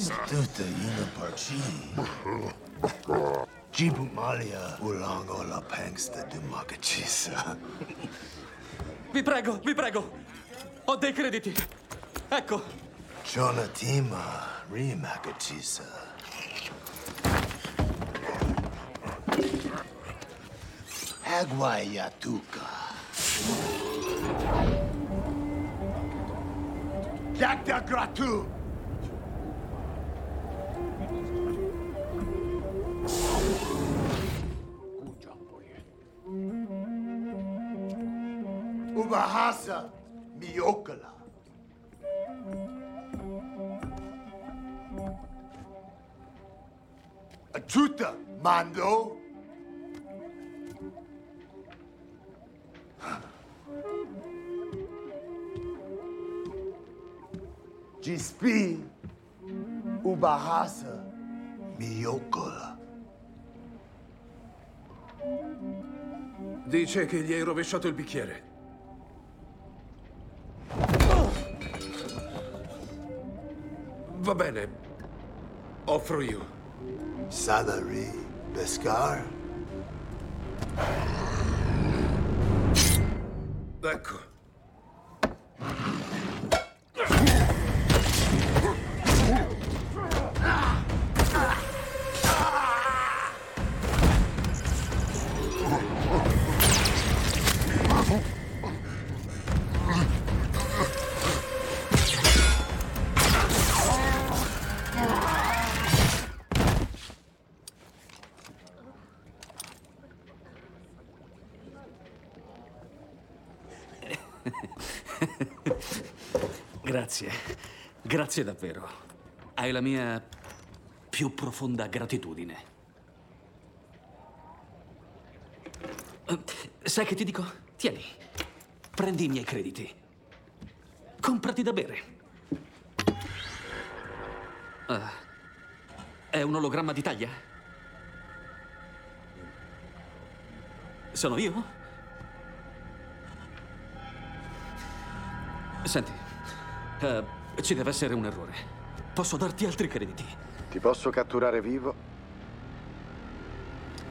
Stute ina parchi. Jibu malia ulango la pangsta du magachisa. Vi prego, vi prego. Ho dei crediti. Ecco, Chona tima rimakachisa. Hagwai yatuka. Yakta gratu. Ubahasa miokala. Achuta mando. Gispi ubahasa miokala. Dice che gli hai rovesciato il bicchiere. Va bene. Offro io. Sadari Beskar. Ecco. Grazie davvero. Hai la mia più profonda gratitudine. Eh, Sai che ti dico? Tieni. Prendi i miei crediti. Comprati da bere. Ah, è un ologramma di taglia? Sono io? Senti, eh, ci deve essere un errore. Posso darti altri crediti? Ti posso catturare vivo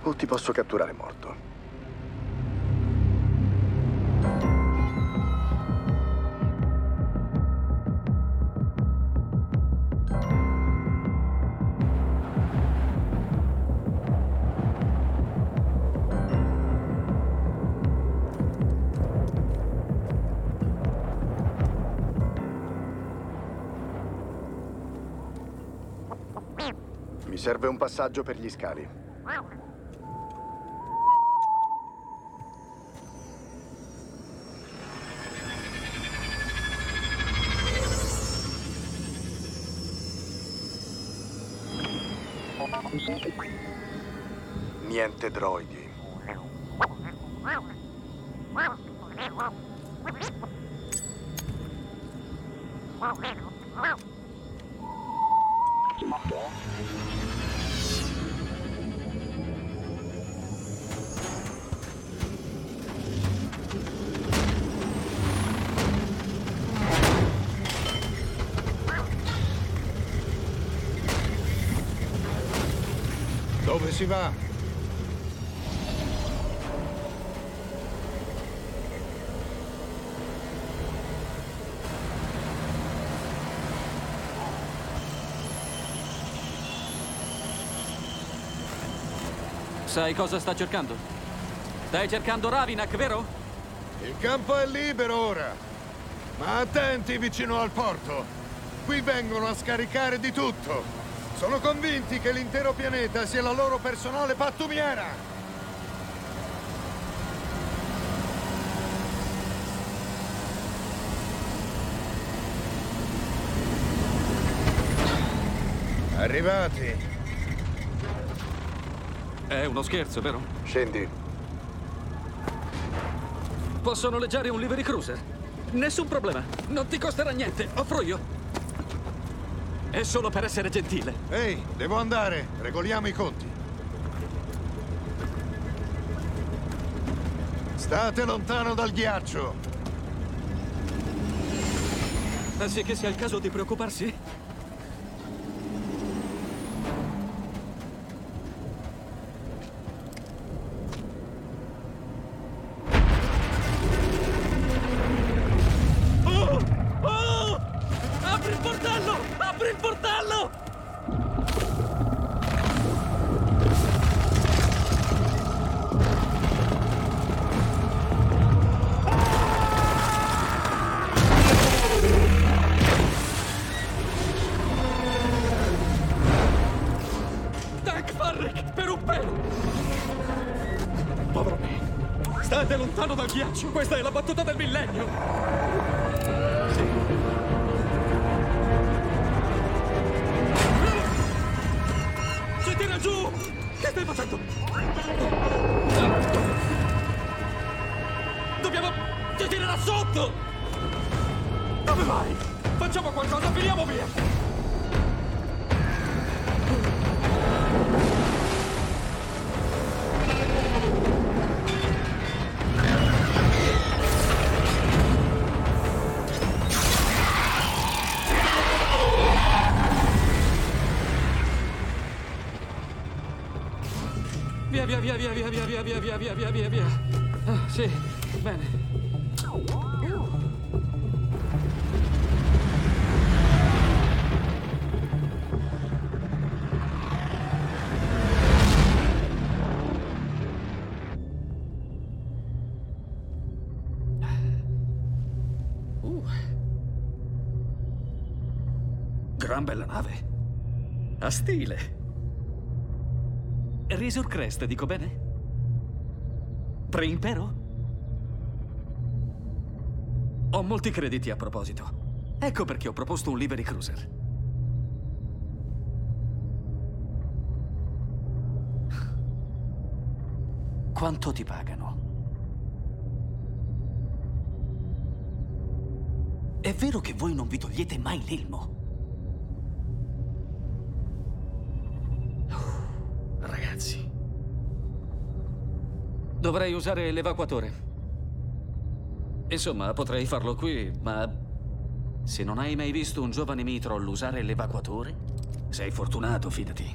o ti posso catturare morto. Serve un passaggio per gli scali. Niente droidi. Dove si va? Sai cosa sta cercando? Stai cercando Ravinak, vero? Il campo è libero ora. Ma attenti vicino al porto. Qui vengono a scaricare di tutto. Sono convinti che l'intero pianeta sia la loro personale pattumiera. Arrivati. È uno scherzo, vero? Scendi. Posso noleggiare un livery cruiser? Nessun problema. Non ti costerà niente. Offro io. È solo per essere gentile. Ehi, devo andare. Regoliamo i conti. State lontano dal ghiaccio. Pensi che sia il caso di preoccuparsi? Ghiaccio. Questa è la battuta del millennio. Si tira giù! Che stai facendo? Dobbiamo... Ci tirerà sotto! Dove vai? Facciamo qualcosa, finiamo via! Via, via, via, via, via, via, via, via, via, via, via. Ah, sì, bene. Uh. Gran bella nave. A stile. Razor Crest, dico bene? Preimpero? Ho molti crediti a proposito. Ecco perché ho proposto un Liberty Cruiser. Quanto ti pagano? È vero che voi non vi togliete mai l'elmo? Dovrei usare l'evacuatore. Insomma, potrei farlo qui, ma se non hai mai visto un giovane mitroll usare l'evacuatore, sei fortunato, fidati.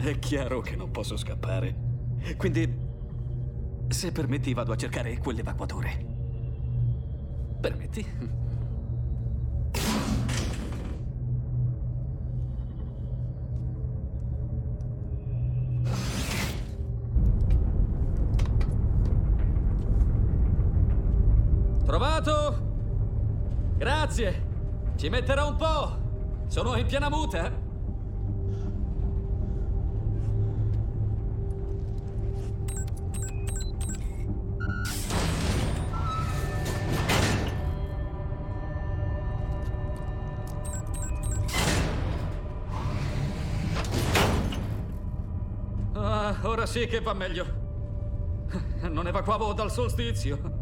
Eh, È chiaro che non posso scappare. Quindi, se permetti, vado a cercare quell'evacuatore. Permetti? Po'! Sono in piena muta! Ah, ora sì che va meglio. Non evacuavo dal solstizio.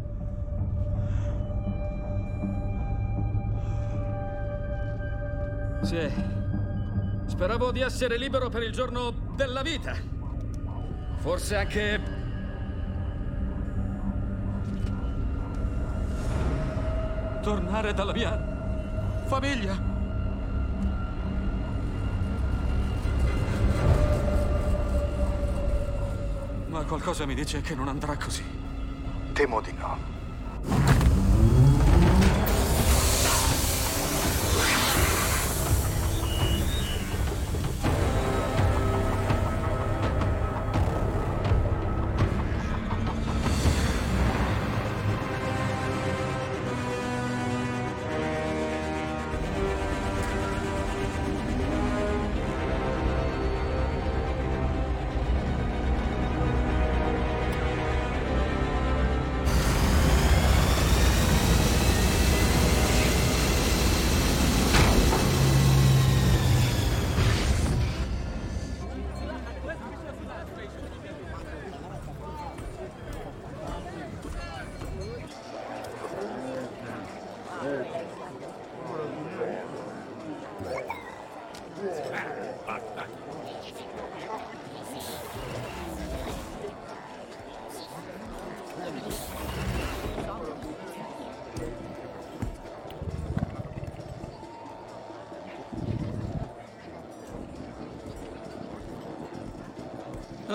Sì. Speravo di essere libero per il giorno della vita. Forse anche... Tornare dalla mia famiglia. Ma qualcosa mi dice che non andrà così. Temo di no.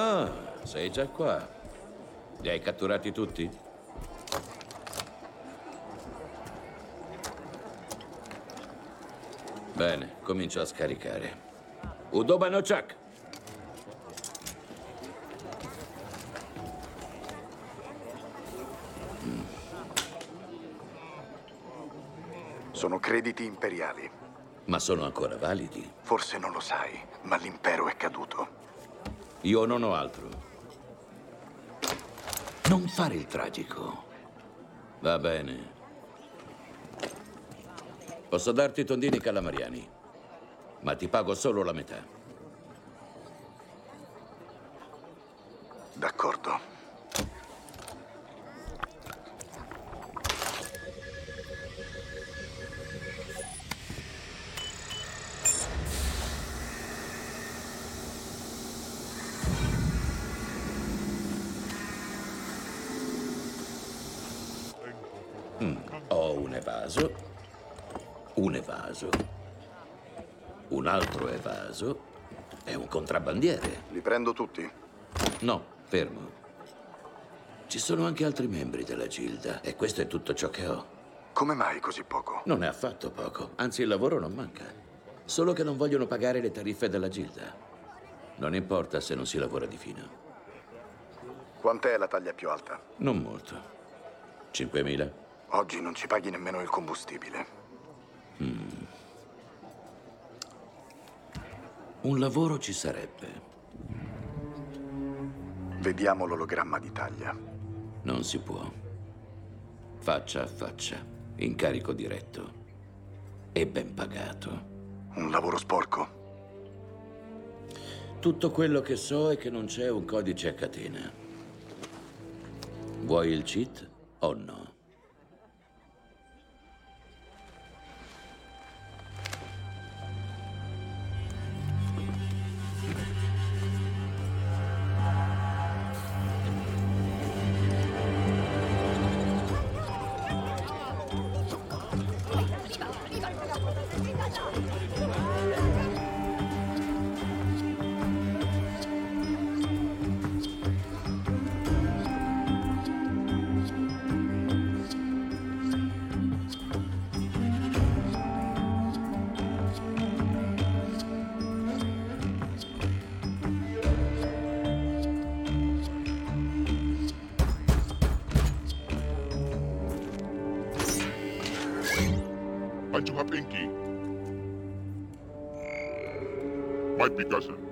Ah, sei già qua. Li hai catturati tutti? Bene, comincio a scaricare. Udoba Nochak! Sono crediti imperiali. Ma sono ancora validi? Forse non lo sai, ma l'impero è caduto. Io non ho altro. Non fare il tragico. Va bene. Posso darti tondini calamariani, ma ti pago solo la metà. D'accordo. Ho un evaso, un evaso, un altro evaso e un contrabbandiere. Li prendo tutti? No, fermo. Ci sono anche altri membri della Gilda e questo è tutto ciò che ho. Come mai così poco? Non è affatto poco, anzi il lavoro non manca. Solo che non vogliono pagare le tariffe della Gilda. Non importa se non si lavora di fino. Quant'è la taglia più alta? Non molto. 5.000? Oggi non ci paghi nemmeno il combustibile. Un lavoro ci sarebbe. Vediamo l'ologramma di taglia. Non si può. Faccia a faccia, incarico diretto e ben pagato. Un lavoro sporco? Tutto quello che so è che non c'è un codice a catena. Vuoi il cheat o no? Might be cousin.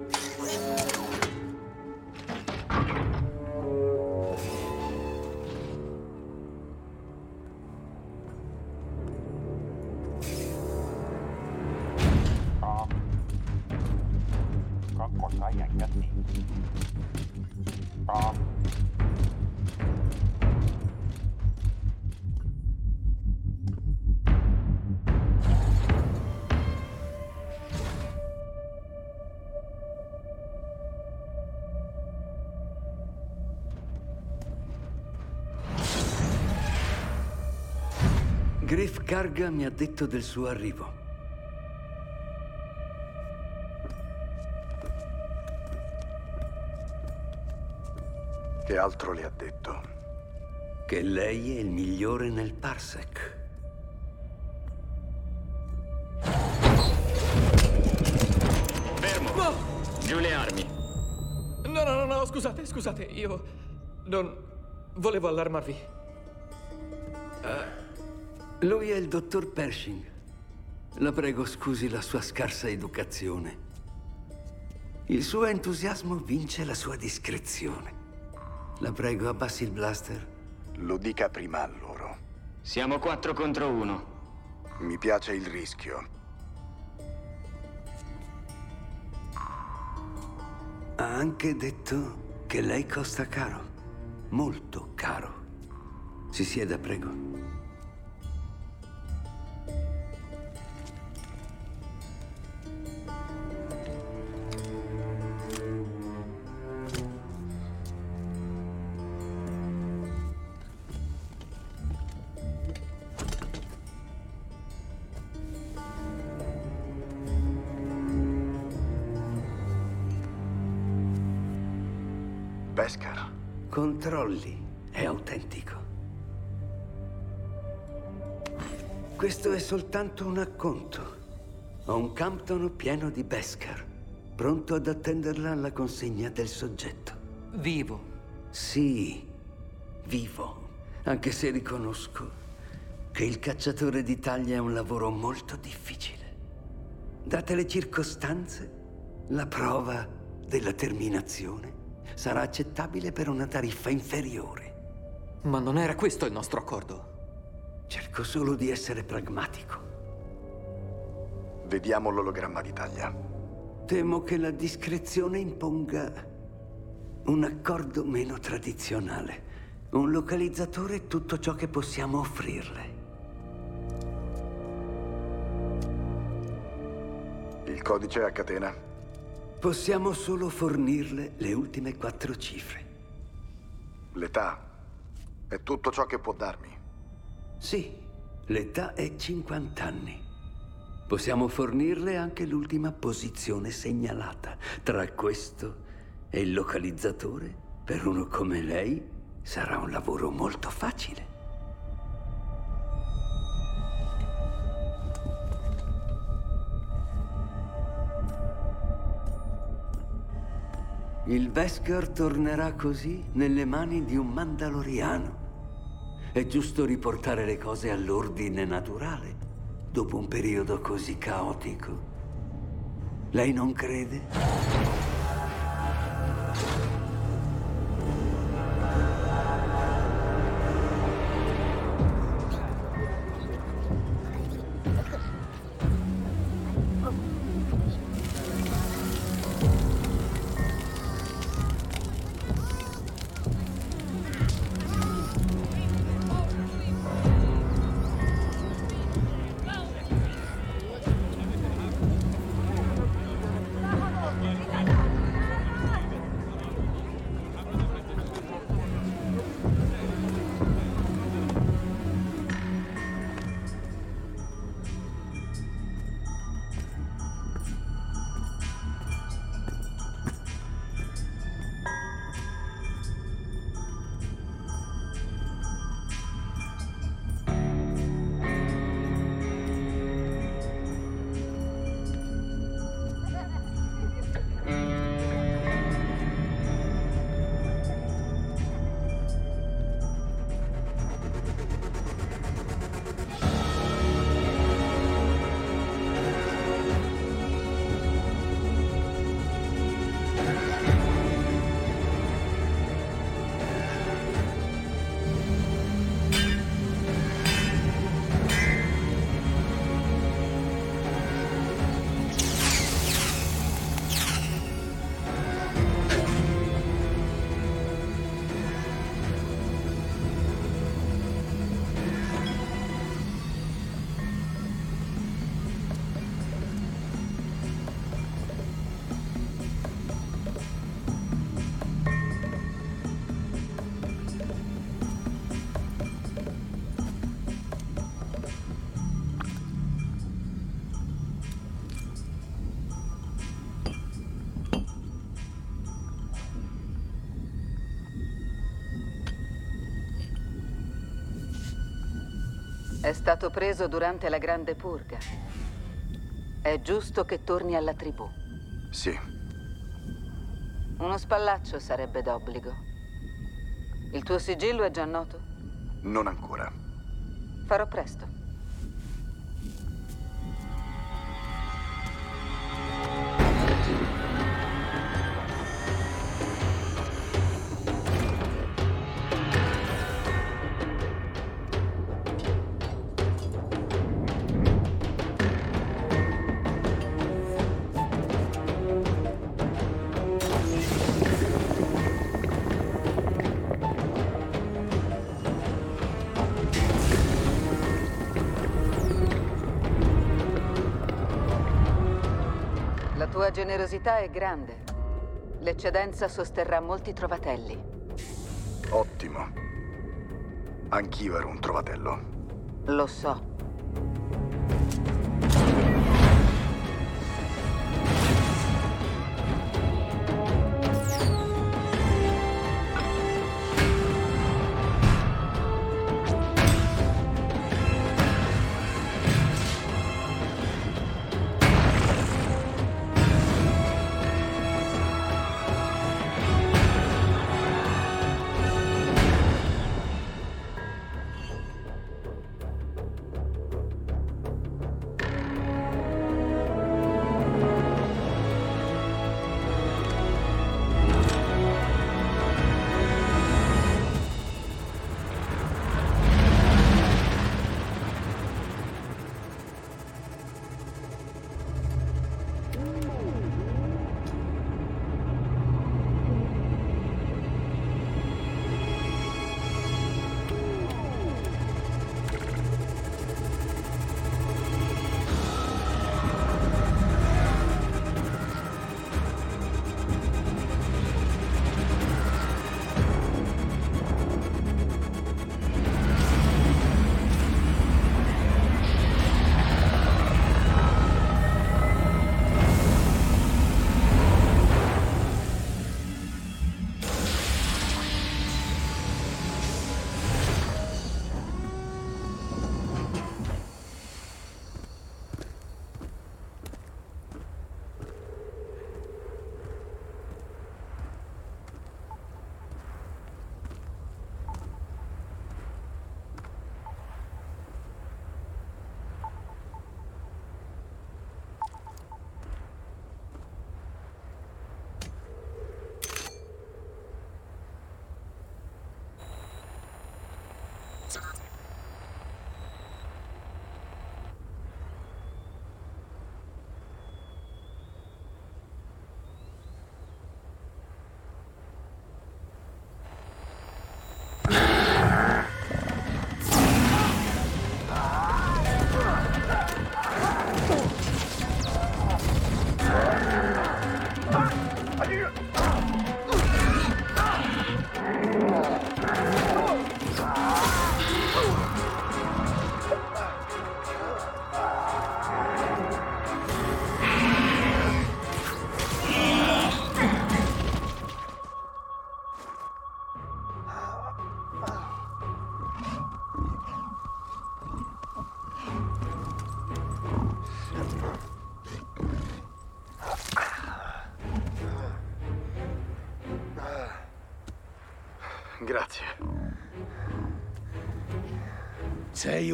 Garga mi ha detto del suo arrivo. Che altro le ha detto? Che lei è il migliore nel Parsec. Fermo! Giù le armi. No, no, no, no, scusate, scusate, io non volevo allarmarvi. Lui è il dottor Pershing. La prego, scusi la sua scarsa educazione. Il suo entusiasmo vince la sua discrezione. La prego, abbassi il blaster. Lo dica prima a loro. Siamo quattro contro uno. Mi piace il rischio. Ha anche detto che lei costa caro. Molto caro. Si sieda, prego. Controlli. È autentico. Questo è soltanto un acconto. Ho un Campton pieno di Beskar, pronto ad attenderla alla consegna del soggetto. Vivo. Sì, vivo. Anche se riconosco che il cacciatore d'Italia è un lavoro molto difficile. Date le circostanze, la prova della terminazione sarà accettabile per una tariffa inferiore. Ma non era questo il nostro accordo. Cerco solo di essere pragmatico. Vediamo l'ologramma d'Italia. Temo che la discrezione imponga un accordo meno tradizionale. Un localizzatore è tutto ciò che possiamo offrirle. Il codice a catena? Possiamo solo fornirle le ultime quattro cifre. L'età? È tutto ciò che può darmi. Sì, l'età è 50 anni. Possiamo fornirle anche l'ultima posizione segnalata. Tra questo e il localizzatore, per uno come lei, sarà un lavoro molto facile. Il Vesker tornerà così nelle mani di un Mandaloriano. È giusto riportare le cose all'ordine naturale dopo un periodo così caotico. Lei non crede? È stato preso durante la Grande Purga. È giusto che torni alla tribù. Sì. Uno spallaccio sarebbe d'obbligo. Il tuo sigillo è già noto? Non ancora. Farò presto. Generosità è grande. L'eccedenza sosterrà molti trovatelli. Ottimo. Anch'io ero un trovatello. Lo so.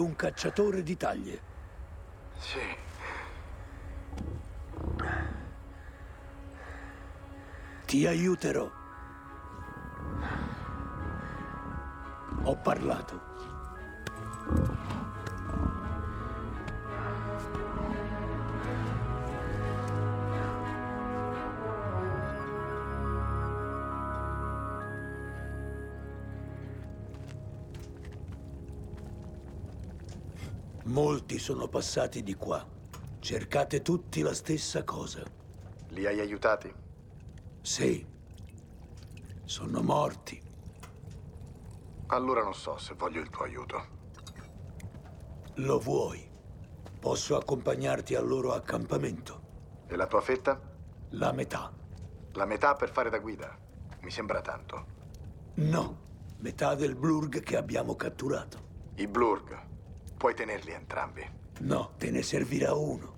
Un cacciatore di taglie. Sì. Ti aiuterò. Ho parlato. Molti sono passati di qua. Cercate tutti la stessa cosa. Li hai aiutati? Sì. Sono morti. Allora non so se voglio il tuo aiuto. Lo vuoi? Posso accompagnarti al loro accampamento. E la tua fetta? La metà. La metà per fare da guida. Mi sembra tanto. No, metà del Blurg che abbiamo catturato. I Blurg. Puoi tenerli entrambi. No, te ne servirà uno.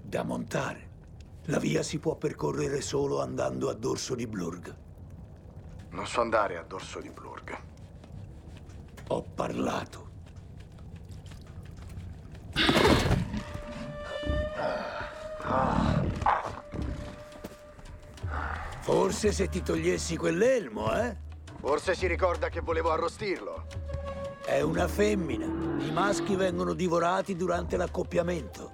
Da montare. La via si può percorrere solo andando a dorso di Blurg. Non so andare a dorso di Blurg. Ho parlato. Forse se ti togliessi quell'elmo, eh? Forse si ricorda che volevo arrostirlo. È una femmina. I maschi vengono divorati durante l'accoppiamento.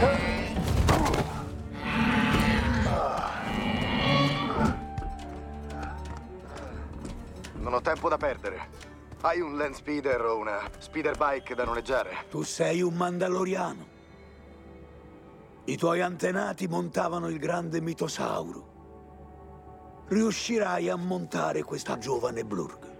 Non tempo da perdere. Hai un land speeder o una speeder bike da noleggiare? Tu sei un Mandaloriano. I tuoi antenati montavano il grande mitosauro. Riuscirai a montare questa giovane Blurg.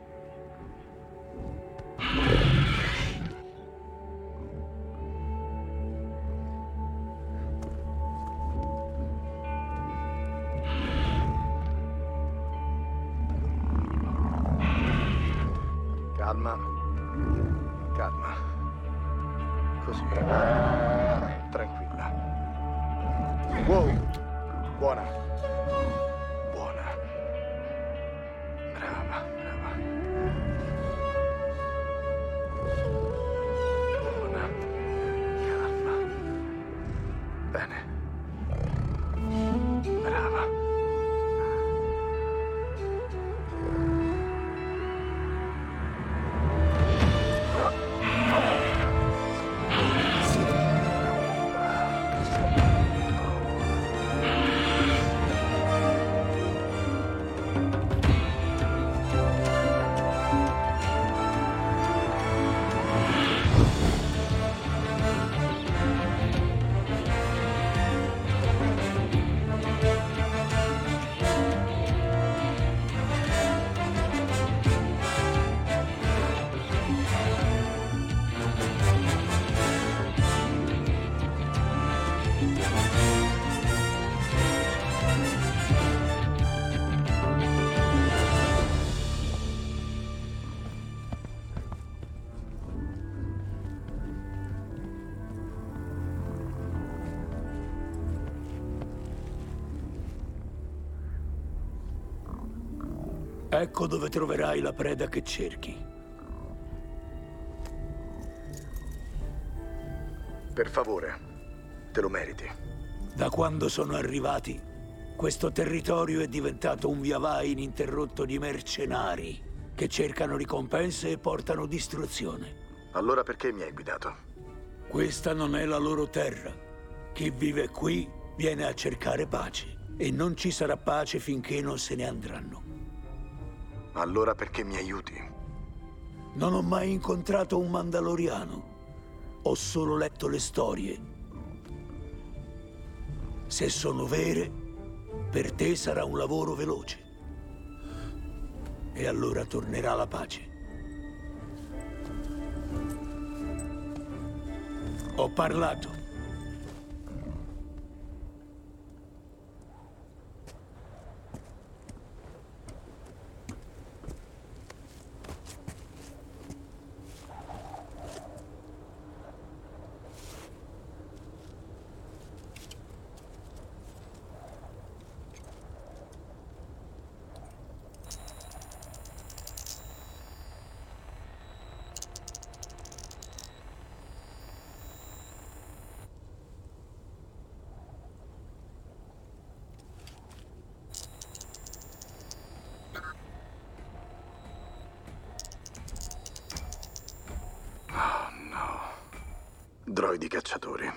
Ecco dove troverai la preda che cerchi. Per favore, te lo meriti. Da quando sono arrivati, questo territorio è diventato un via vai ininterrotto di mercenari che cercano ricompense e portano distruzione. Allora perché mi hai guidato? Questa non è la loro terra. Chi vive qui viene a cercare pace e non ci sarà pace finché non se ne andranno. Allora perché mi aiuti? Non ho mai incontrato un Mandaloriano. Ho solo letto le storie. Se sono vere, per te sarà un lavoro veloce. E allora tornerà la pace. Ho parlato. Droidi cacciatori.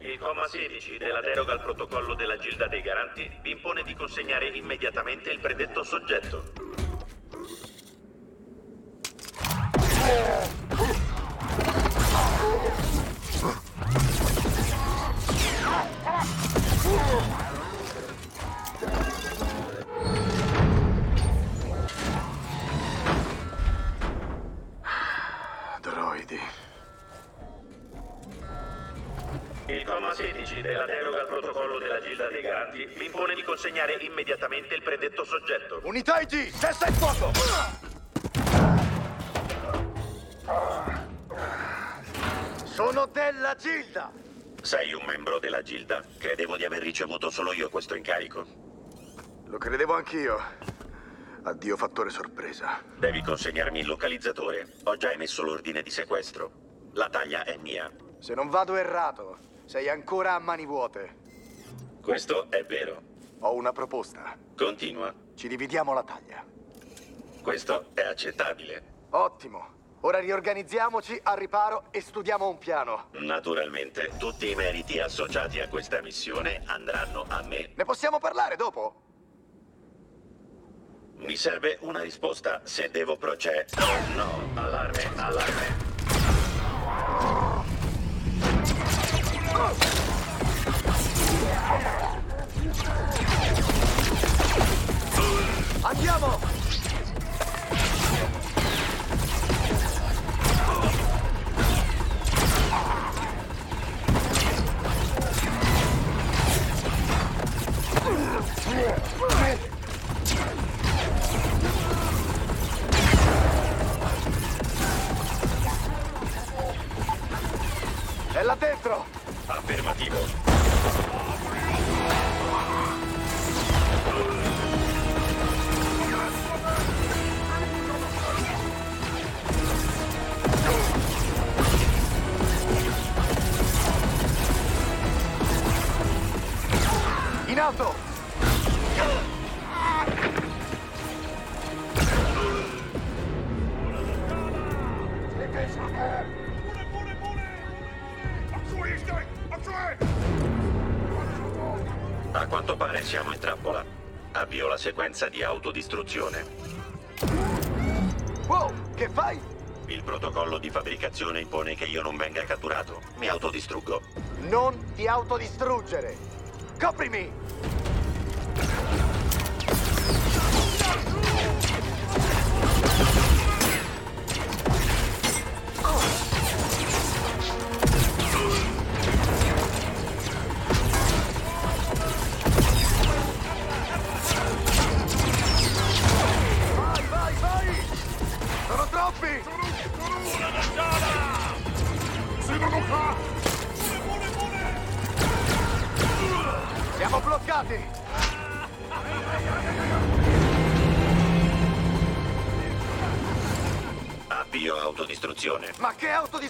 Il comma 16 della deroga al protocollo della Gilda dei Garanti vi impone di consegnare immediatamente il predetto soggetto. Unità IG, cessa il fuoco! Sono della Gilda! Sei un membro della Gilda. Credevo di aver ricevuto solo io questo incarico. Lo credevo anch'io. Addio fattore sorpresa. Devi consegnarmi il localizzatore. Ho già emesso l'ordine di sequestro. La taglia è mia. Se non vado errato, sei ancora a mani vuote. Questo è vero. Ho una proposta. Continua. Ci dividiamo la taglia. Questo è accettabile. Ottimo. Ora riorganizziamoci al riparo e studiamo un piano. Naturalmente, tutti i meriti associati a questa missione andranno a me. Ne possiamo parlare dopo? Mi serve una risposta se devo procedere. No, allarme, allarme. Andiamo! È là dentro! Affermativo. Alto! A quanto pare siamo in trappola. Avvio la sequenza di autodistruzione. Wow, che fai? Il protocollo di fabbricazione impone che io non venga catturato. Mi autodistruggo. Non ti autodistruggere! Coprimi! Vai,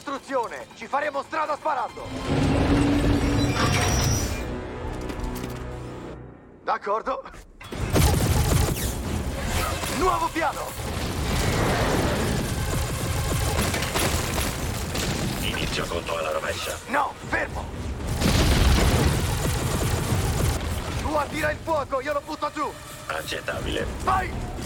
che autodistruzione! Ci faremo strada sparando! D'accordo. Nuovo piano! Inizio conto alla rovescia. No, fermo! Tu attira il fuoco, io lo butto giù! Accettabile. Vai!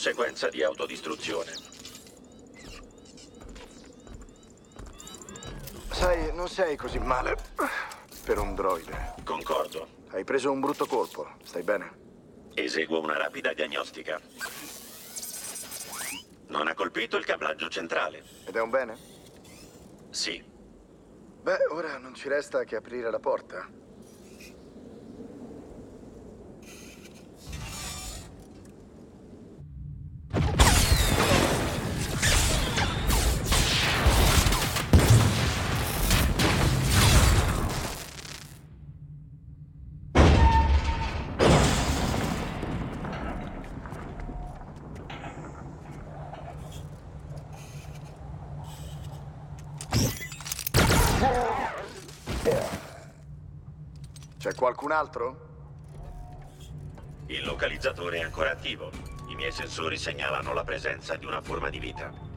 Sequenza di autodistruzione. Sai, non sei così male per un droide. Concordo. Hai preso un brutto colpo, stai bene? Eseguo una rapida diagnostica. Non ha colpito il cablaggio centrale. Ed è un bene? Sì. Beh, ora non ci resta che aprire la porta. C'è qualcun altro? Il localizzatore è ancora attivo. I miei sensori segnalano la presenza di una forma di vita.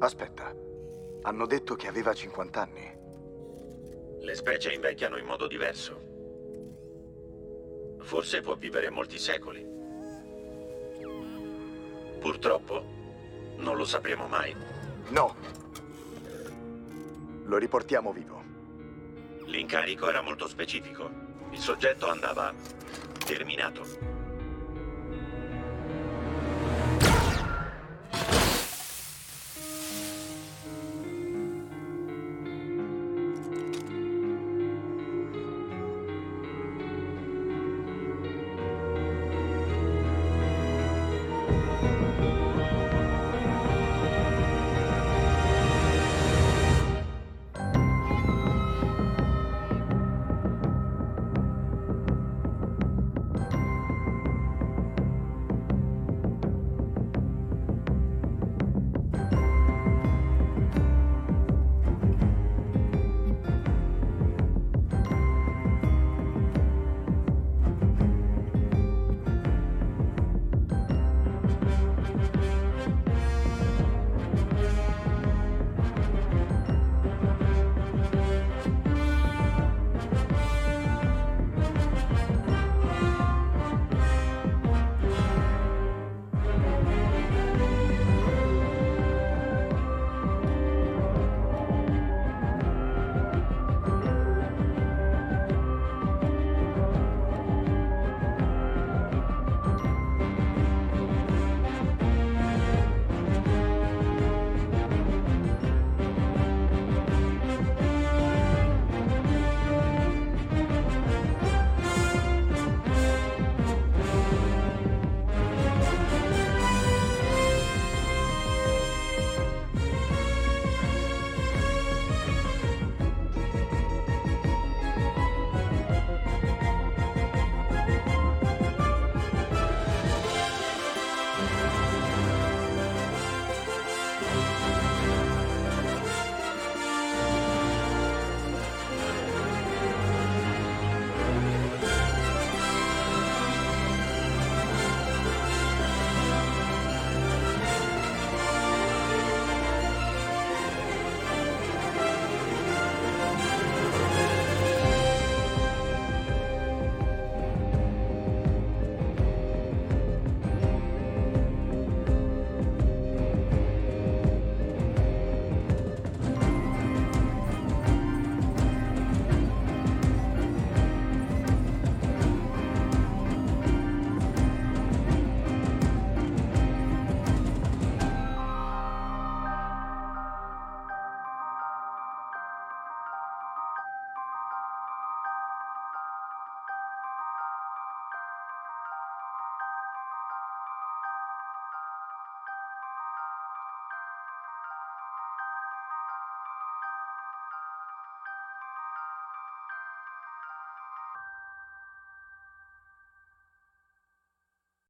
Aspetta. Hanno detto che aveva 50 anni. Le specie invecchiano in modo diverso. Forse può vivere molti secoli. Purtroppo, non lo sapremo mai. No. Lo riportiamo vivo. L'incarico era molto specifico. Il soggetto andava terminato.